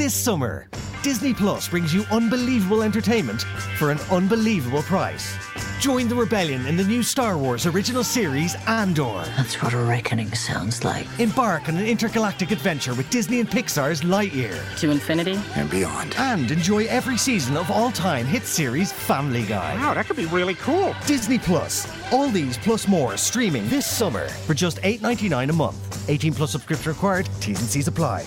This summer, Disney Plus brings you unbelievable entertainment for an unbelievable price. Join the rebellion in the new Star Wars original series Andor. That's what a reckoning sounds like. Embark on an intergalactic adventure with Disney and Pixar's Lightyear. To infinity and beyond. And enjoy every season of all-time hit series Family Guy. Wow, that could be really cool. Disney Plus. All these plus more streaming this summer for just $8.99 a month. 18 plus subscription required. T's and C's apply.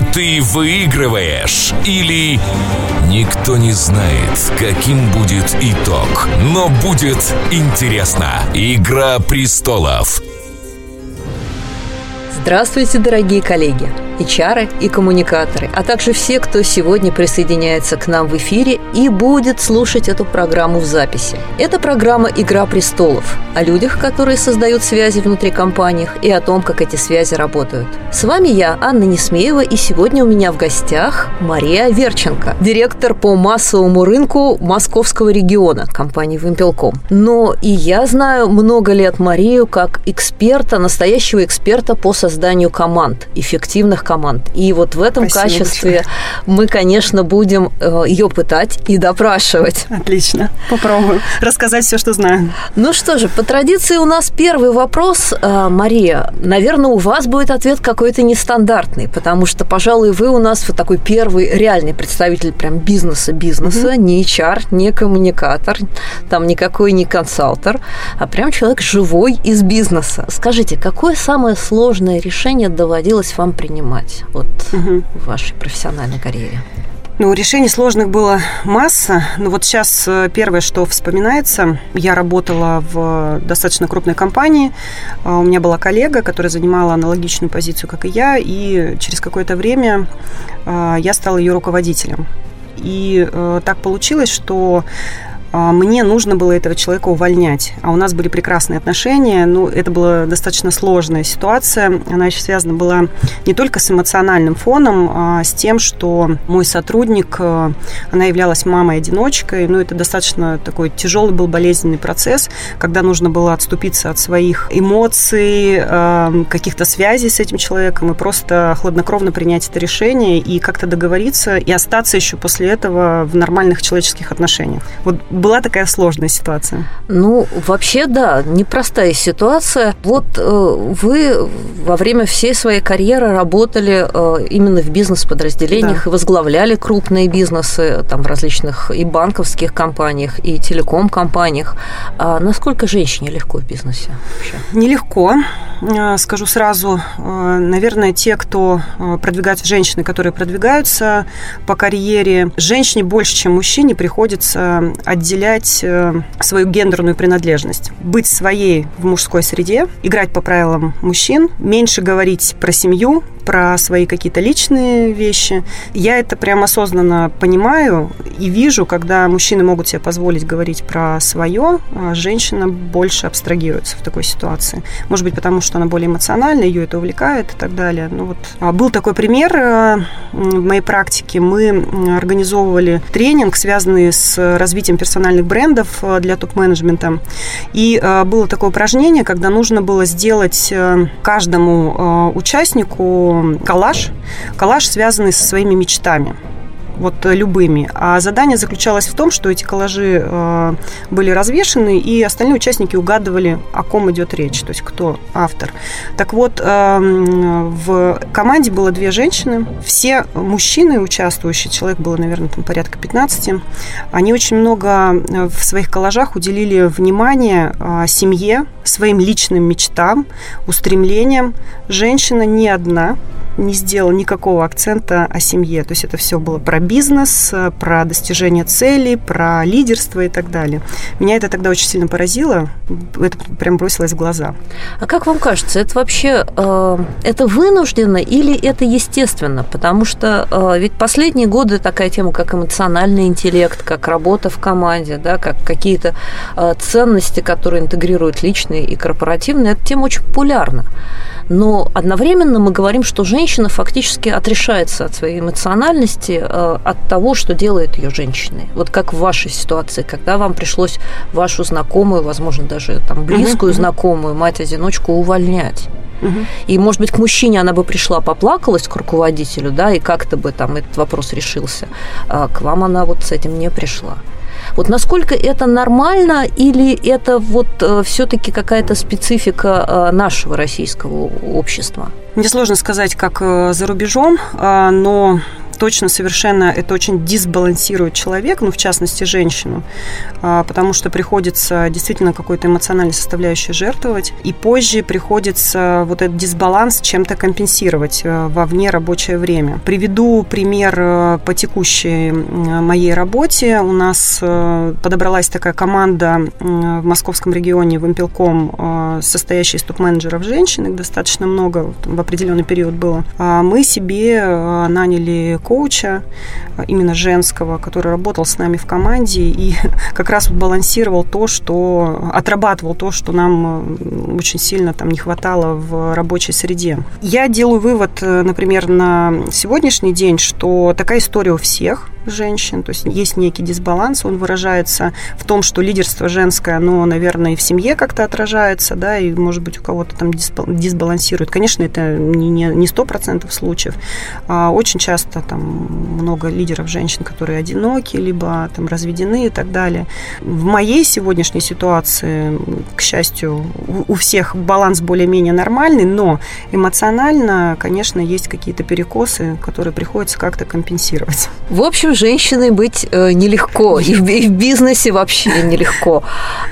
ты выигрываешь, или никто не знает, каким будет итог. Но будет интересно. Игра престолов. Здравствуйте, дорогие коллеги! HR и коммуникаторы, а также все, кто сегодня присоединяется к нам в эфире и будет слушать эту программу в записи. Это программа «Игра престолов» о людях, которые создают связи внутри компаний и о том, как эти связи работают. С вами я, Анна Несмеева, и сегодня у меня в гостях Мария Верченко, директор по массовому рынку московского региона компании «Вимпелком». Но и я знаю много лет Марию как эксперта, настоящего эксперта по созданию команд, эффективных команд. И вот в этом Спасибо качестве большое. мы, конечно, будем э, ее пытать и допрашивать. Отлично. Попробую рассказать все, что знаю. Ну что же, по традиции у нас первый вопрос. Э, Мария, наверное, у вас будет ответ какой-то нестандартный, потому что, пожалуй, вы у нас вот такой первый реальный представитель прям бизнеса-бизнеса, не HR, не коммуникатор, там никакой не консалтер, а прям человек живой из бизнеса. Скажите, какое самое сложное решение доводилось вам принимать вот в вашей профессиональной карьере? Ну, решений сложных было масса. Но вот сейчас э, первое, что вспоминается, я работала в достаточно крупной компании. А У меня была коллега, которая занимала аналогичную позицию, как и я, и через какое-то время а, я стала ее руководителем. И э, так получилось, что мне нужно было этого человека увольнять. А у нас были прекрасные отношения. Ну, это была достаточно сложная ситуация. Она еще связана была не только с эмоциональным фоном, а с тем, что мой сотрудник, э, она являлась мамой-одиночкой. Ну, это достаточно такой тяжелый был болезненный процесс, когда нужно было отступиться от своих эмоций, э, каких-то связей с этим человеком и просто хладнокровно принять это решение и как-то договориться и остаться еще после этого в нормальных человеческих отношениях. Вот была такая сложная ситуация. Ну, вообще, да, непростая ситуация. Вот э, вы во время всей своей карьеры работали э, именно в бизнес-подразделениях Да. и возглавляли крупные бизнесы там, в различных и банковских компаниях, и телеком-компаниях. А насколько женщине легко в бизнесе вообще? Нелегко, Э, скажу сразу. Э, Наверное, те, кто э, продвигаются, женщины, которые продвигаются по карьере, женщине больше, чем мужчине, приходится отделять э, свою гендерную принадлежность. Быть своей в мужской среде, играть по правилам мужчин, меньше говорить про семью, про свои какие-то личные вещи. Я это прям осознанно понимаю и вижу, когда мужчины могут себе позволить говорить про свое, а женщина больше абстрагируется в такой ситуации. Может быть, потому что она более эмоциональна, ее это увлекает и так далее. Ну вот а, был такой пример э, в моей практике. Мы организовывали тренинг, связанный с развитием персональных брендов э, для топ-менеджмента. И э, было такое упражнение, когда нужно было сделать каждому участнику коллаж, коллаж, связанный со своими мечтами вот э, любыми. А задание заключалось в том, что эти коллажи э, были развешены, и остальные участники угадывали, о ком идет речь, то есть кто автор. Так вот, э, в команде было две женщины, все мужчины участвующие, человек было, наверное, там порядка 15, они очень много э, в своих коллажах уделили внимание э, семье, своим личным мечтам, устремлениям. Женщина не одна, не сделал никакого акцента о семье. То есть это все было про бизнес, про достижение целей, про лидерство и так далее. Меня это тогда очень сильно поразило. Это прям бросилось в глаза. А как вам кажется, это вообще э, это вынужденно или это естественно? Потому что э, ведь последние годы такая тема, как эмоциональный интеллект, как работа в команде, да, как какие-то э, ценности, которые интегрируют личные и корпоративные, эта тема очень популярна. Но одновременно мы говорим, что женщина фактически отрешается от своей эмоциональности, э, от того, что делает ее женщиной. Вот как в вашей ситуации, когда вам пришлось вашу знакомую, возможно, даже там близкую uh-huh. знакомую, мать-одиночку увольнять. И, может быть, к мужчине она бы пришла, поплакалась к руководителю, да, и как-то бы там этот вопрос решился. А к вам она вот с этим не пришла. Вот насколько это нормально или это вот э, все-таки какая-то специфика э, нашего российского общества? Мне сложно сказать, как э, за рубежом, но точно совершенно это очень дисбалансирует человека, ну, в частности, женщину, а, потому что приходится действительно какой-то эмоциональной составляющей жертвовать, и позже приходится вот этот дисбаланс чем-то компенсировать э, во вне рабочее время. Приведу пример э, по текущей моей работе. У нас э, подобралась такая команда в московском регионе в Импелком, состоящая из топ-менеджеров женщин, их достаточно много в определенный период было. А мы себе наняли коуча, именно женского, который работал с нами в команде и как раз балансировал то, что отрабатывал то, что нам э, очень сильно там не хватало в рабочей среде. Я делаю вывод, э, например, на сегодняшний день, что такая история у всех – женщин, то есть есть некий дисбаланс, он выражается в том, что лидерство женское, оно, наверное, и в семье как-то отражается, да, и, может быть, у кого-то там дисбалансирует. Конечно, это не сто процентов случаев. А очень часто там много лидеров женщин, которые одиноки, либо там разведены и так далее. В моей сегодняшней ситуации, к счастью, у всех баланс более-менее нормальный, но эмоционально, конечно, есть какие-то перекосы, которые приходится как-то компенсировать. В общем, женщиной быть э, нелегко, и в, и в бизнесе вообще нелегко.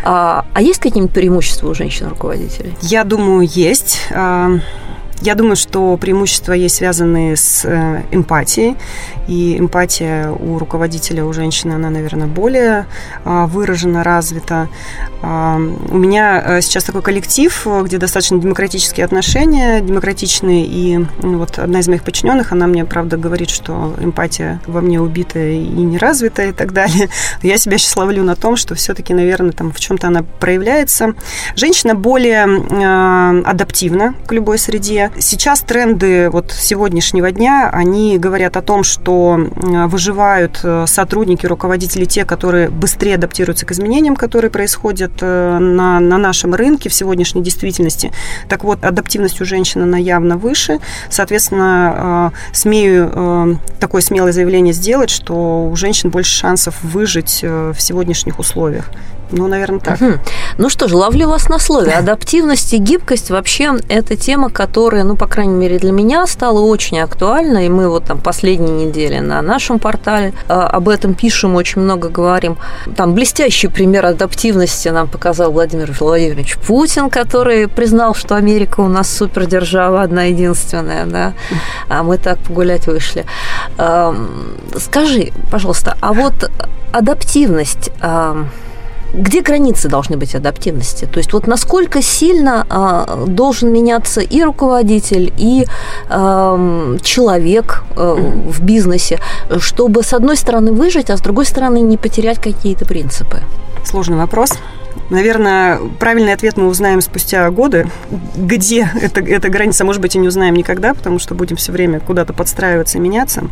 А, а есть какие-нибудь преимущества у женщин-руководителей? Я думаю, есть. Я думаю, что преимущества есть связанные с э, эмпатией. И эмпатия у руководителя, у женщины, она, наверное, более а, выражена, развита. А, у меня э, сейчас такой коллектив, где достаточно демократические отношения, демократичные. И ну, вот одна из моих подчиненных, она мне, правда, говорит, что эмпатия во мне убита и не развита и так далее. Я себя сейчас ловлю на том, что все-таки, наверное, там в чем-то она проявляется. Женщина более э, адаптивна к любой среде. Сейчас тренды вот сегодняшнего дня, они говорят о том, что выживают э, сотрудники, руководители, те, которые быстрее адаптируются к изменениям, которые происходят э, на, на нашем рынке в сегодняшней действительности. Так вот, адаптивность у женщин, она явно выше. Соответственно, э, смею такое смелое заявление сделать, что у женщин больше шансов выжить в сегодняшних условиях. Ну, наверное, так. Угу. Ну что же, ловлю вас на слове. Адаптивность и гибкость вообще это тема, которая, ну, по крайней мере, для меня стала очень актуальна. И мы вот там последние недели на нашем портале а, об этом пишем, очень много говорим. Там блестящий пример адаптивности нам показал Владимир Владимирович Путин, который признал, что Америка у нас супердержава одна единственная, да, а мы так погулять вышли. Скажи, пожалуйста, а вот адаптивность где границы должны быть адаптивности? То есть вот насколько сильно а, должен меняться и руководитель, и а, человек а, в бизнесе, чтобы с одной стороны выжить, а с другой стороны не потерять какие-то принципы? Сложный вопрос. Наверное, правильный ответ мы узнаем спустя годы, где эта, эта граница, может быть, и не узнаем никогда, потому что будем все время куда-то подстраиваться и меняться.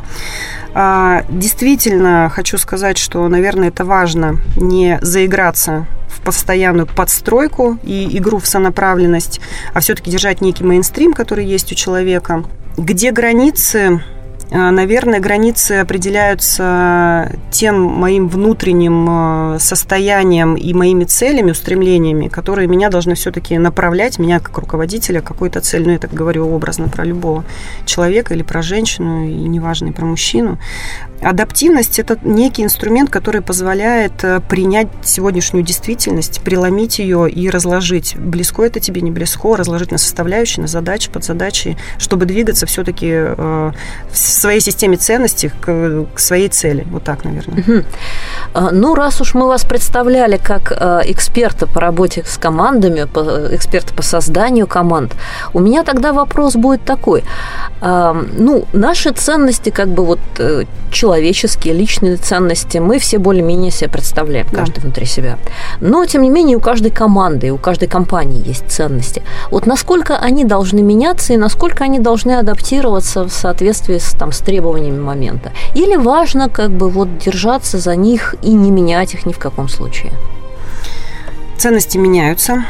А, действительно, хочу сказать, что, наверное, это важно не заиграться в постоянную подстройку и игру в сонаправленность, а все-таки держать некий мейнстрим, который есть у человека. Где границы, наверное, границы определяются тем моим внутренним э, состоянием и моими целями, устремлениями, которые меня должны все-таки направлять, меня как руководителя, какой-то цель. Ну, я так говорю образно про любого человека или про женщину, и неважно, и про мужчину. Адаптивность – это некий инструмент, который позволяет э, принять сегодняшнюю действительность, преломить ее и разложить. Близко это тебе, не близко, разложить на составляющие, на задачи, подзадачи, чтобы двигаться все-таки э, в своей системе ценностей к, к своей цели. Вот так, наверное. Угу. Ну, раз уж мы вас представляли как э, эксперта по работе с командами, эксперта по созданию команд, у меня тогда вопрос будет такой. Ну, наши ценности, как бы вот человеческие, личные ценности, мы все более-менее себе представляем, каждый да. внутри себя. Но, тем не менее, у каждой команды, у каждой компании есть ценности. Вот насколько они должны меняться и насколько они должны адаптироваться в соответствии с, там, с требованиями момента? Или важно как бы вот держаться за них и не менять их ни в каком случае? Ценности меняются.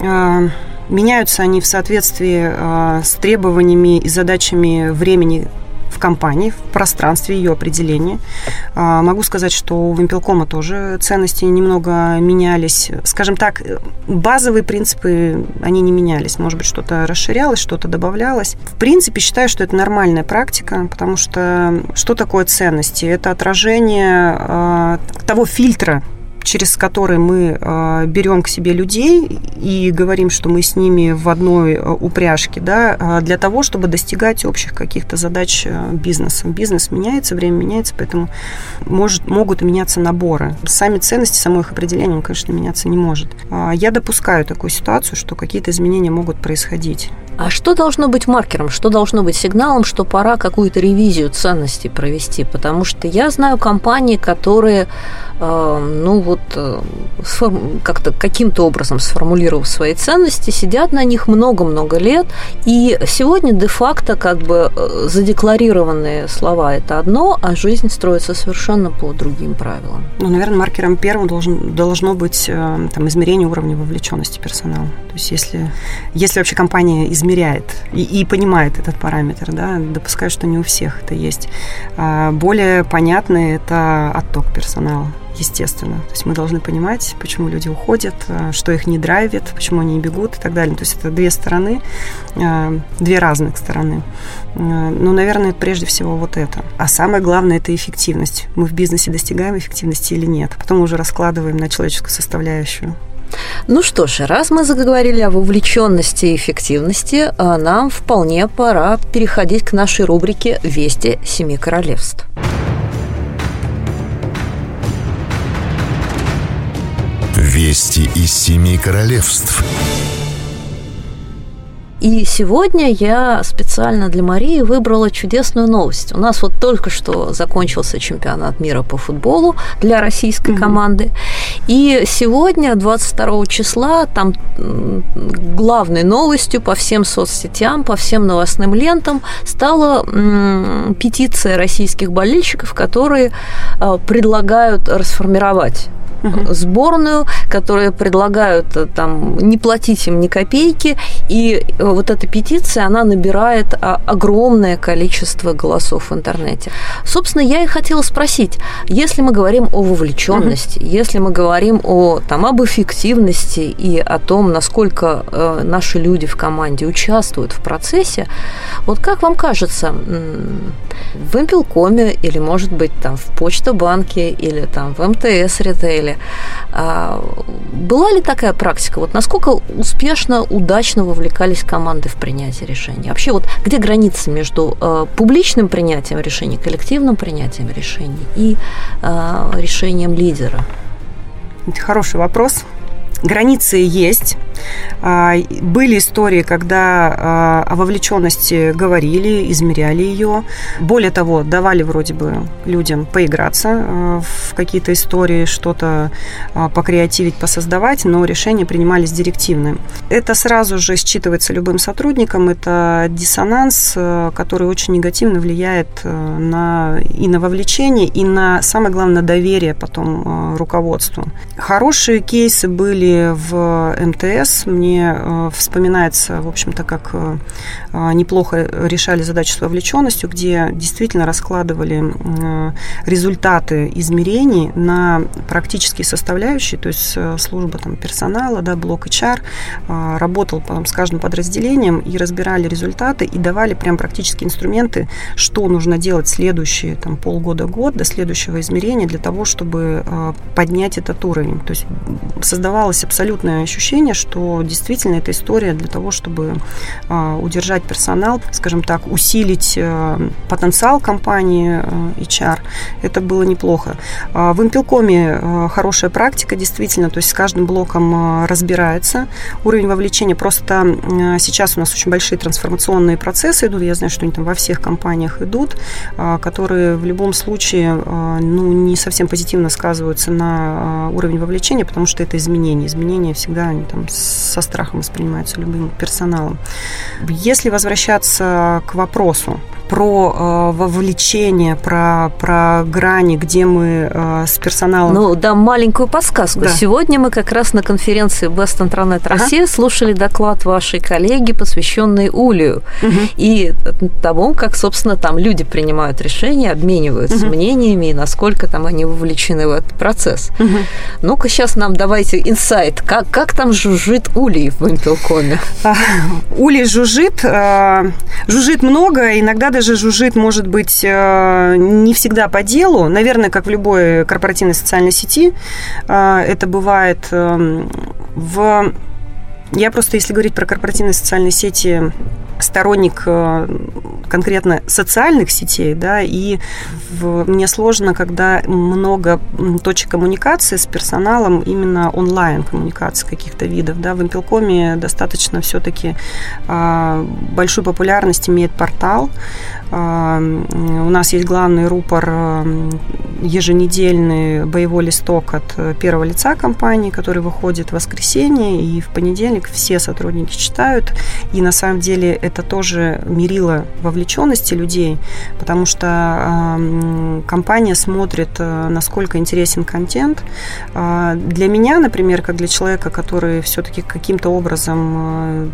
А, меняются они в соответствии а, с требованиями и задачами времени в компании, в пространстве ее определения. А, могу сказать, что у Вимпелкома тоже ценности немного менялись. Скажем так, базовые принципы, они не менялись. Может быть, что-то расширялось, что-то добавлялось. В принципе, считаю, что это нормальная практика, потому что что такое ценности? Это отражение э, того фильтра, через который мы э, берем к себе людей и говорим, что мы с ними в одной э, упряжке, да, а для того, чтобы достигать общих каких-то задач э, бизнеса. Бизнес меняется, время меняется, поэтому может, могут меняться наборы. Сами ценности, само их определение, он, конечно, меняться не может. А я допускаю такую ситуацию, что какие-то изменения могут происходить. А что должно быть маркером, что должно быть сигналом, что пора какую-то ревизию ценностей провести? Потому что я знаю компании, которые, э, ну вот, э, как-то каким-то образом сформулировав свои ценности, сидят на них много-много лет, и сегодня де-факто как бы э, задекларированные слова – это одно, а жизнь строится совершенно по другим правилам. Ну, наверное, маркером первым должен, должно быть там, измерение уровня вовлеченности персонала. То есть если, если вообще компания измеряет и, и понимает этот параметр, да, допускаю, что не у всех это есть. А более понятный это отток персонала естественно. То есть мы должны понимать, почему люди уходят, а, что их не драйвит, почему они бегут и так далее. То есть это две стороны, а, две разных стороны. А, ну, наверное, прежде всего вот это. А самое главное – это эффективность. Мы в бизнесе достигаем эффективности или нет. Потом уже раскладываем на человеческую составляющую. Ну что ж, раз мы заговорили о вовлеченности и эффективности, нам вполне пора переходить к нашей рубрике «Вести Семи Королевств». Вести из Семи Королевств. И сегодня я специально для Марии выбрала чудесную новость. У нас вот только что закончился чемпионат мира по футболу для российской mm-hmm. команды. И сегодня, 22 числа, там главной новостью по всем соцсетям, по всем новостным лентам стала петиция российских болельщиков, которые э, предлагают расформировать угу. сборную, которые предлагают э, там не платить им ни копейки, и э, вот эта петиция, она набирает а, огромное количество голосов в интернете. Собственно, я и хотела спросить, если мы говорим о вовлеченности, угу. если мы говорим о там об эффективности и о том, насколько э, наши люди в команде участвуют в процессе, вот как вам кажется, в Импелкоме или, может быть, там в Почта-банке или там в МТС ритейле. А, была ли такая практика? Вот насколько успешно, удачно вовлекались команды в принятие решений? Вообще вот где граница между а, публичным принятием решений, коллективным принятием решений и а, решением лидера? Это хороший вопрос. Границы есть. А, были истории, когда а, о вовлеченности говорили, измеряли ее. Более того, давали вроде бы людям поиграться а, в какие-то истории, что-то покреативить, посоздавать, но решения принимались директивные. Это сразу же считывается любым сотрудником. Это диссонанс, который очень негативно влияет на, и на вовлечение, и на, самое главное, доверие потом руководству. Хорошие кейсы были были в МТС. Мне э, вспоминается, в общем-то, как э, неплохо решали задачу с вовлеченностью, где действительно раскладывали результаты измерений на практические составляющие, то есть служба там, персонала, да, блок HR, работал потом с каждым подразделением и разбирали результаты и давали прям практические инструменты, что нужно делать следующие там, полгода-год до следующего измерения для того, чтобы поднять этот уровень. То есть создавалось абсолютное ощущение, что действительно эта история для того, чтобы а, удержать персонал, скажем так, усилить э, потенциал компании э, HR, это было неплохо. А, в Импелкоме э, хорошая практика, действительно, то есть с каждым блоком разбирается уровень вовлечения. Просто сейчас у нас очень большие трансформационные процессы идут, я знаю, что они там во всех компаниях идут, а, которые в любом случае ну, не совсем позитивно сказываются на уровень вовлечения, потому что это изменения. Изменения всегда они там со страхом воспринимаются любым персоналом. Если возвращаться к вопросу, про э, вовлечение, про, про грани, где мы э, с персоналом... Ну, дам маленькую подсказку. Да. Сегодня мы как раз на конференции Best Internet Россия ага. слушали доклад вашей коллеги, посвященный Улию, угу. и тому, как, собственно, там люди принимают решения, обмениваются угу. мнениями, и насколько там они вовлечены в этот процесс. Угу. Ну-ка, сейчас нам давайте инсайт. Как, как там жужжит Улей в Интелкоме? Улей жужжит. Э, жужжит много, иногда даже жужжит, может быть, э, не всегда по делу. Наверное, как в любой корпоративной социальной сети, э, это бывает эм, в... Я просто, если говорить про корпоративные социальные сети, сторонник э, конкретно социальных сетей, да, и в, мне сложно, когда много точек коммуникации с персоналом, именно онлайн коммуникации каких-то видов, да, в Импелкоме достаточно все-таки а, большую популярность имеет портал, а, у нас есть главный рупор а, еженедельный боевой листок от первого лица компании, который выходит в воскресенье, и в понедельник все сотрудники читают, и на самом деле это тоже мерило вовлеченности людей, потому что компания смотрит, э, насколько интересен контент. А, для меня, например, как для человека, который все-таки каким-то образом, э,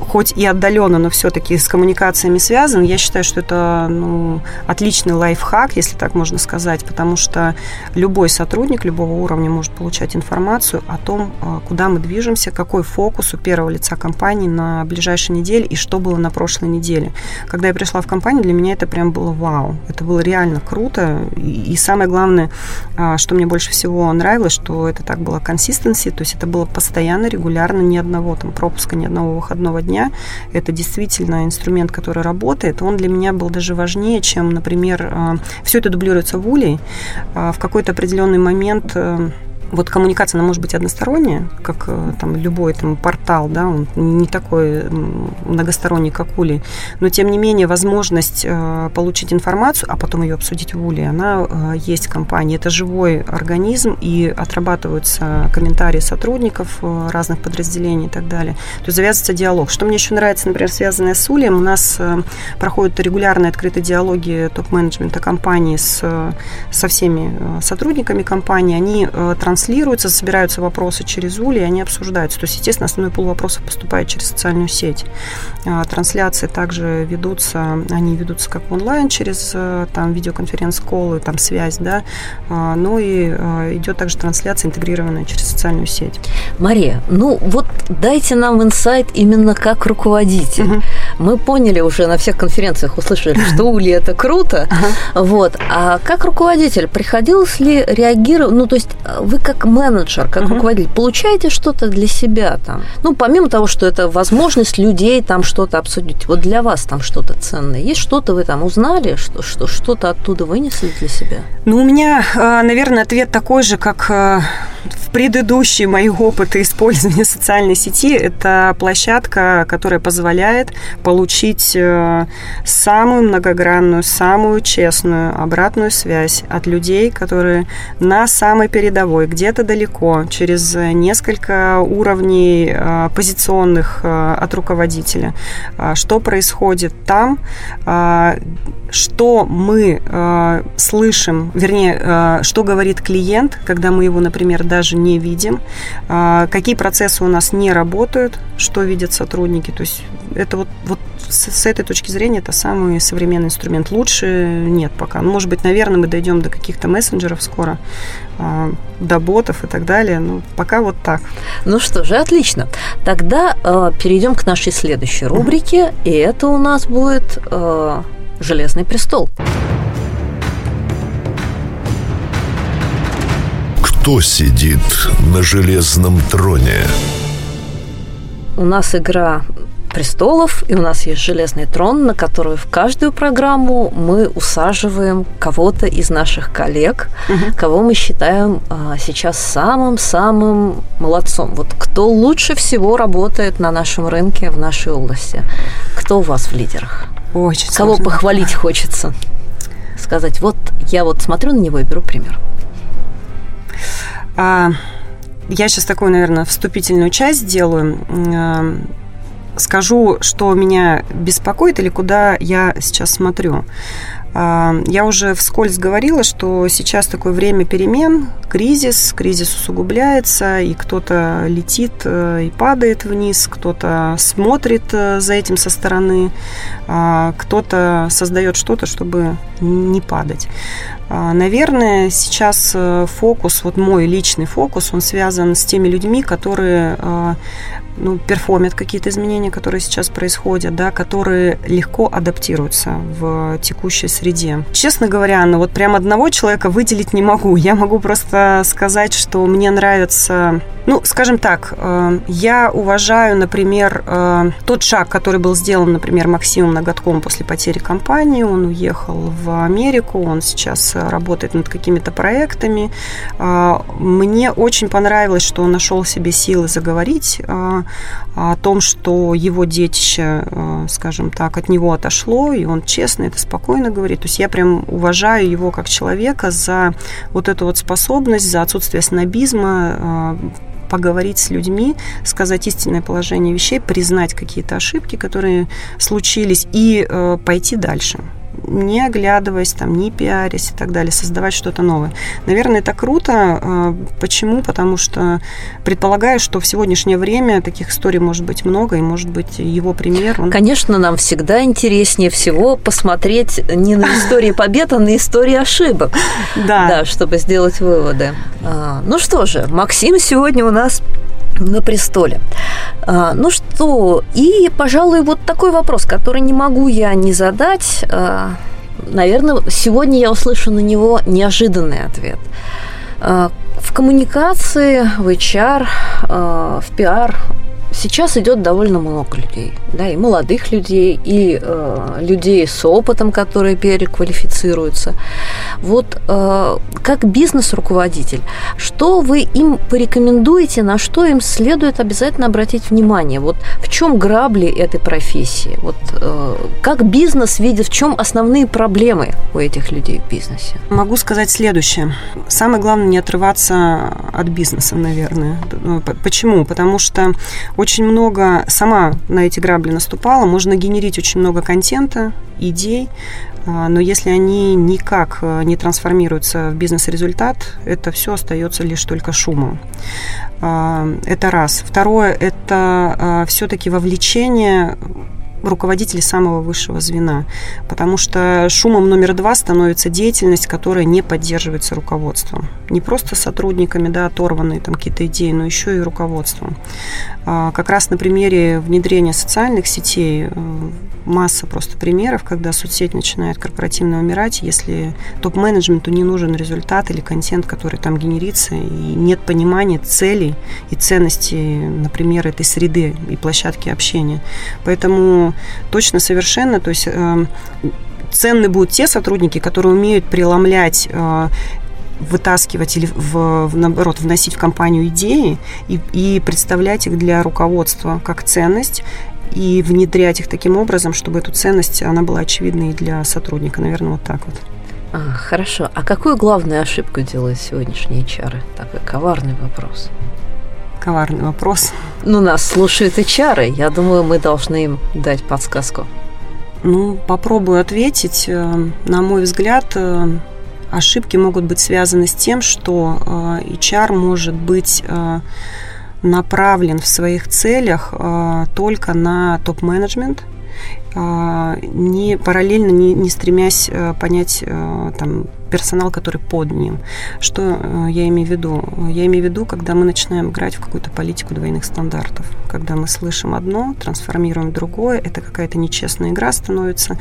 хоть и отдаленно, но все-таки с коммуникациями связан, я считаю, что это ну, отличный лайфхак, если так можно сказать, потому что любой сотрудник любого уровня может получать информацию о том, э, куда мы движемся, какой фокус у первого лица компании на ближайшей неделе и что было на прошлой неделе. Когда я пришла в компанию, для меня это прям было вау. Это было реально круто. И, и самое главное, а, что мне больше всего нравилось, что это так было консистенси, то есть это было постоянно, регулярно, ни одного там пропуска, ни одного выходного дня. Это действительно инструмент, который работает. Он для меня был даже важнее, чем, например, а, все это дублируется в улей. А, в какой-то определенный момент э, вот коммуникация, она может быть односторонняя, как э, там любой там портал, да, он не такой многосторонний, как Ули, но тем не менее возможность э, получить информацию, а потом ее обсудить в Ули, она э, есть в компании. Это живой организм, и отрабатываются комментарии сотрудников разных подразделений и так далее. То есть завязывается диалог. Что мне еще нравится, например, связанное с Улием, у нас проходят регулярные открытые диалоги топ-менеджмента компании с, со всеми сотрудниками компании, они транслируют транслируются, собираются вопросы через Ули, и они обсуждаются. То есть, естественно, основной пол вопросов поступает через социальную сеть. А, трансляции также ведутся, они ведутся как онлайн через э, там видеоконференц-колы, там связь, да, а, ну и э, идет также трансляция, интегрированная через социальную сеть. Мария, ну вот дайте нам инсайт именно как руководитель. Угу. Мы поняли уже на всех конференциях, услышали, что Ули это круто, вот, а как руководитель, приходилось ли реагировать, ну то есть вы как менеджер, как угу. руководитель, получаете что-то для себя там? Ну, помимо того, что это возможность людей там что-то обсудить, вот для вас там что-то ценное. Есть что-то вы там узнали, что, что, что-то оттуда вынесли для себя? Ну, у меня, а, наверное, ответ такой же, как в предыдущие мои опыты использования социальной сети. Это площадка, которая позволяет получить э, самую многогранную, самую честную обратную связь от людей, которые на самой передовой, где где-то далеко, через несколько уровней э, позиционных э, от руководителя. А, что происходит там, а, что мы слышим, вернее, что говорит клиент, когда мы его, например, даже не видим, а, какие процессы у нас не работают, что видят сотрудники. То есть это вот, вот с, этой точки зрения это самый современный инструмент. Лучше нет пока. Ну, может быть, наверное, мы дойдем до каких-то мессенджеров скоро, а, до ботов и так далее. Ну, пока вот так. Ну что же, отлично. Тогда э, перейдем к нашей следующей рубрике, и это у нас будет э, «Железный престол». Кто сидит на железном троне? У нас игра престолов, и у нас есть железный трон, на который в каждую программу мы усаживаем кого-то из наших коллег, угу. кого мы считаем а, сейчас самым-самым молодцом. Вот кто лучше всего работает на нашем рынке, в нашей области? Кто у вас в лидерах? Очень Кого сложно. похвалить хочется? Сказать, вот я вот смотрю на него и беру пример. А, я сейчас такую, наверное, вступительную часть сделаю. А, скажу, что меня беспокоит или куда я сейчас смотрю. А, я уже вскользь говорила, что сейчас такое время перемен, кризис, кризис усугубляется, и кто-то летит э, и падает вниз, кто-то смотрит э, за этим со стороны, а, кто-то создает что-то, чтобы не падать. А, наверное, сейчас э, фокус, вот мой личный фокус, он связан с теми людьми, которые ну, перформят какие-то изменения, которые сейчас происходят, да, которые легко адаптируются в текущей среде. Честно говоря, ну вот прям одного человека выделить не могу. Я могу просто сказать, что мне нравится ну, скажем так, э, я уважаю, например, э, тот шаг, который был сделан, например, Максимом Ноготком после потери компании. Он уехал в Америку, он сейчас работает над какими-то проектами. Э, мне очень понравилось, что он нашел себе силы заговорить о том, что его детище, скажем так, от него отошло, и он честно это спокойно говорит. То есть я прям уважаю его как человека за вот эту вот способность, за отсутствие снобизма, поговорить с людьми, сказать истинное положение вещей, признать какие-то ошибки, которые случились, и э, пойти дальше не оглядываясь, там, не пиарясь и так далее, создавать что-то новое. Наверное, это круто. А, почему? Потому что предполагаю, что в сегодняшнее время таких историй может быть много, и может быть его пример. Он... Конечно, нам всегда интереснее всего посмотреть не на истории побед, а на истории ошибок. Да. Да, чтобы сделать выводы. А, ну что же, Максим сегодня у нас на престоле. А, ну что, и, пожалуй, вот такой вопрос, который не могу я не задать. А, наверное, сегодня я услышу на него неожиданный ответ. А, в коммуникации, в HR, в пиар сейчас идет довольно много людей, да, и молодых людей, и э, людей с опытом, которые переквалифицируются. Вот э, как бизнес-руководитель, что вы им порекомендуете, на что им следует обязательно обратить внимание? Вот в чем грабли этой профессии? Вот э, как бизнес видит, в чем основные проблемы у этих людей в бизнесе? Могу сказать следующее. Самое главное не отрываться от бизнеса, наверное. Ну, почему? Потому что очень много, сама на эти грабли наступала, можно генерить очень много контента, идей, а, но если они никак э, не трансформируются в бизнес-результат, это все остается лишь только шумом. А, это раз. Второе – это а, все-таки вовлечение руководителей самого высшего звена, потому что шумом номер два становится деятельность, которая не поддерживается руководством. Не просто сотрудниками, да, оторванные там какие-то идеи, но еще и руководством. А, как раз на примере внедрения социальных сетей э, масса просто примеров, когда соцсеть начинает корпоративно умирать, если топ-менеджменту не нужен результат или контент, который там генерится, и нет понимания целей и ценностей, например, этой среды и площадки общения. Поэтому точно совершенно, то есть э, ценны будут те сотрудники, которые умеют преломлять э, вытаскивать или в, наоборот вносить в компанию идеи и, и представлять их для руководства как ценность и внедрять их таким образом, чтобы эту ценность, она была очевидной для сотрудника. Наверное, вот так вот. А, хорошо. А какую главную ошибку делают сегодняшние HR? Такой коварный вопрос. Коварный вопрос. Ну, нас слушают HR. Я думаю, мы должны им дать подсказку. Ну, попробую ответить. Э, на мой взгляд, э, ошибки могут быть связаны с тем, что HR может быть направлен в своих целях только на топ-менеджмент, не параллельно не, не стремясь понять там персонал, который под ним. Что э, я имею в виду? Я имею в виду, когда мы начинаем играть в какую-то политику двойных стандартов. Когда мы слышим одно, трансформируем другое, это какая-то нечестная игра становится,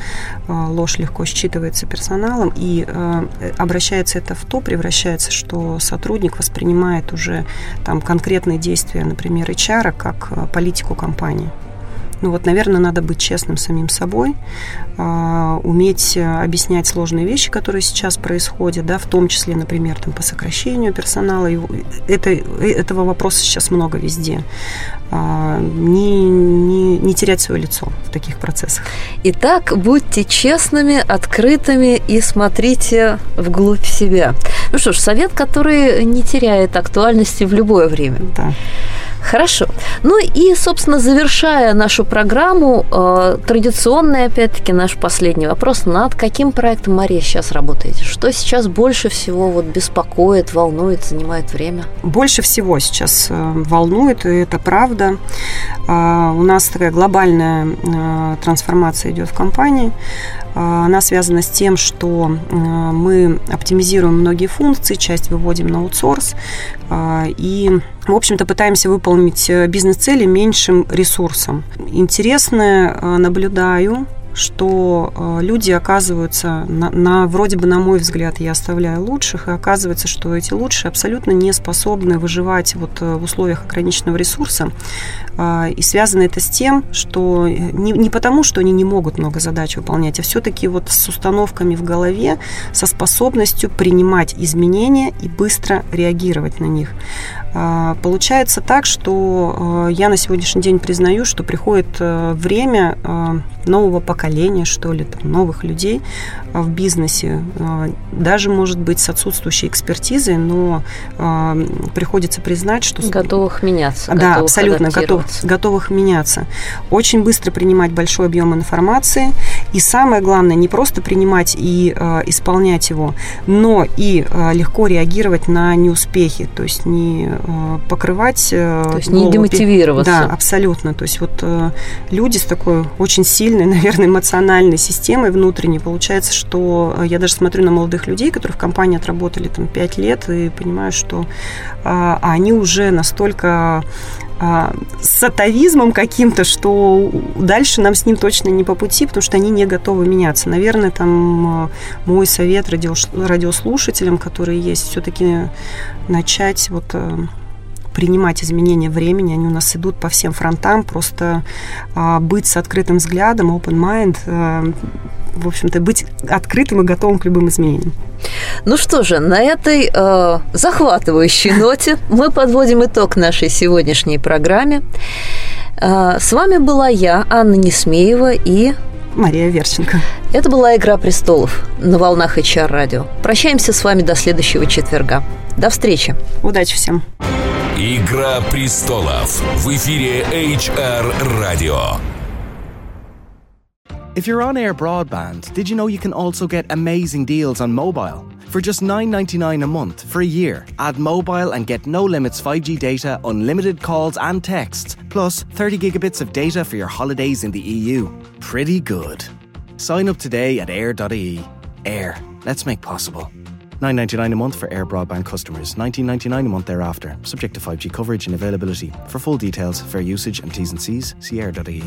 э, ложь легко считывается персоналом, и э, обращается это в то, превращается, что сотрудник воспринимает уже там конкретные действия, например, HR, как политику компании. Ну вот, наверное, надо быть честным самим собой, а, уметь объяснять сложные вещи, которые сейчас происходят, да, в том числе, например, там, по сокращению персонала. Это, этого вопроса сейчас много везде. А, не, не, не терять свое лицо в таких процессах. Итак, будьте честными, открытыми и смотрите вглубь себя. Ну что ж, совет, который не теряет актуальности в любое время. Да. Хорошо. Ну и, собственно, завершая нашу программу, э, традиционный, опять-таки, наш последний вопрос. Над каким проектом, Мария, сейчас работаете? Что сейчас больше всего вот беспокоит, волнует, занимает время? Больше всего сейчас э, волнует, и это правда. Э, у нас такая глобальная э, трансформация идет в компании. Э, она связана с тем, что э, мы оптимизируем многие функции, часть выводим на аутсорс и в общем-то, пытаемся выполнить э, бизнес-цели меньшим ресурсом. Интересно э, наблюдаю что э, люди оказываются на, на вроде бы на мой взгляд я оставляю лучших и оказывается что эти лучшие абсолютно не способны выживать вот в условиях ограниченного ресурса. И связано это с тем что не, не потому что они не могут много задач выполнять а все-таки вот с установками в голове со способностью принимать изменения и быстро реагировать на них. А, получается так, что э, я на сегодняшний день признаю, что приходит э, время э, нового поколения, что ли, там, новых людей в бизнесе. Даже, может быть, с отсутствующей экспертизой, но приходится признать, что... Готовых меняться. Да, абсолютно, готов, готовых меняться. Очень быстро принимать большой объем информации. И самое главное, не просто принимать и исполнять его, но и легко реагировать на неуспехи. То есть не Э, покрывать э, То есть голову. не демотивироваться. Да, абсолютно. То есть вот э, люди с такой очень сильной, наверное, эмоциональной системой внутренней, получается, что я даже смотрю на молодых людей, которые в компании отработали там 5 лет, и понимаю, что а, они уже настолько с атовизмом каким-то, что дальше нам с ним точно не по пути, потому что они не готовы меняться. Наверное, там мой совет радиослушателям, которые есть, все-таки начать вот принимать изменения времени, они у нас идут по всем фронтам, просто а, быть с открытым взглядом, open mind, а, в общем-то, быть открытым и готовым к любым изменениям. Ну что же, на этой э, захватывающей ноте мы подводим итог нашей сегодняшней программе. Э, с вами была я, Анна Несмеева и Мария Верченко. Это была «Игра престолов» на волнах HR радио. Прощаемся с вами до следующего четверга. До встречи. Удачи всем. Игра престолов в эфире HR Radio. If you're on air broadband, did you know you can also get amazing deals on mobile? For just $9.99 a month for a year, add mobile and get no limits 5G data, unlimited calls and texts, plus 30 gigabits of data for your holidays in the EU. Pretty good. Sign up today at air.ie. Air, let's make possible. 9.99 a month for Air Broadband customers, 19.99 a month thereafter, subject to 5G coverage and availability. For full details, fair usage and T's and C's, see air.ie.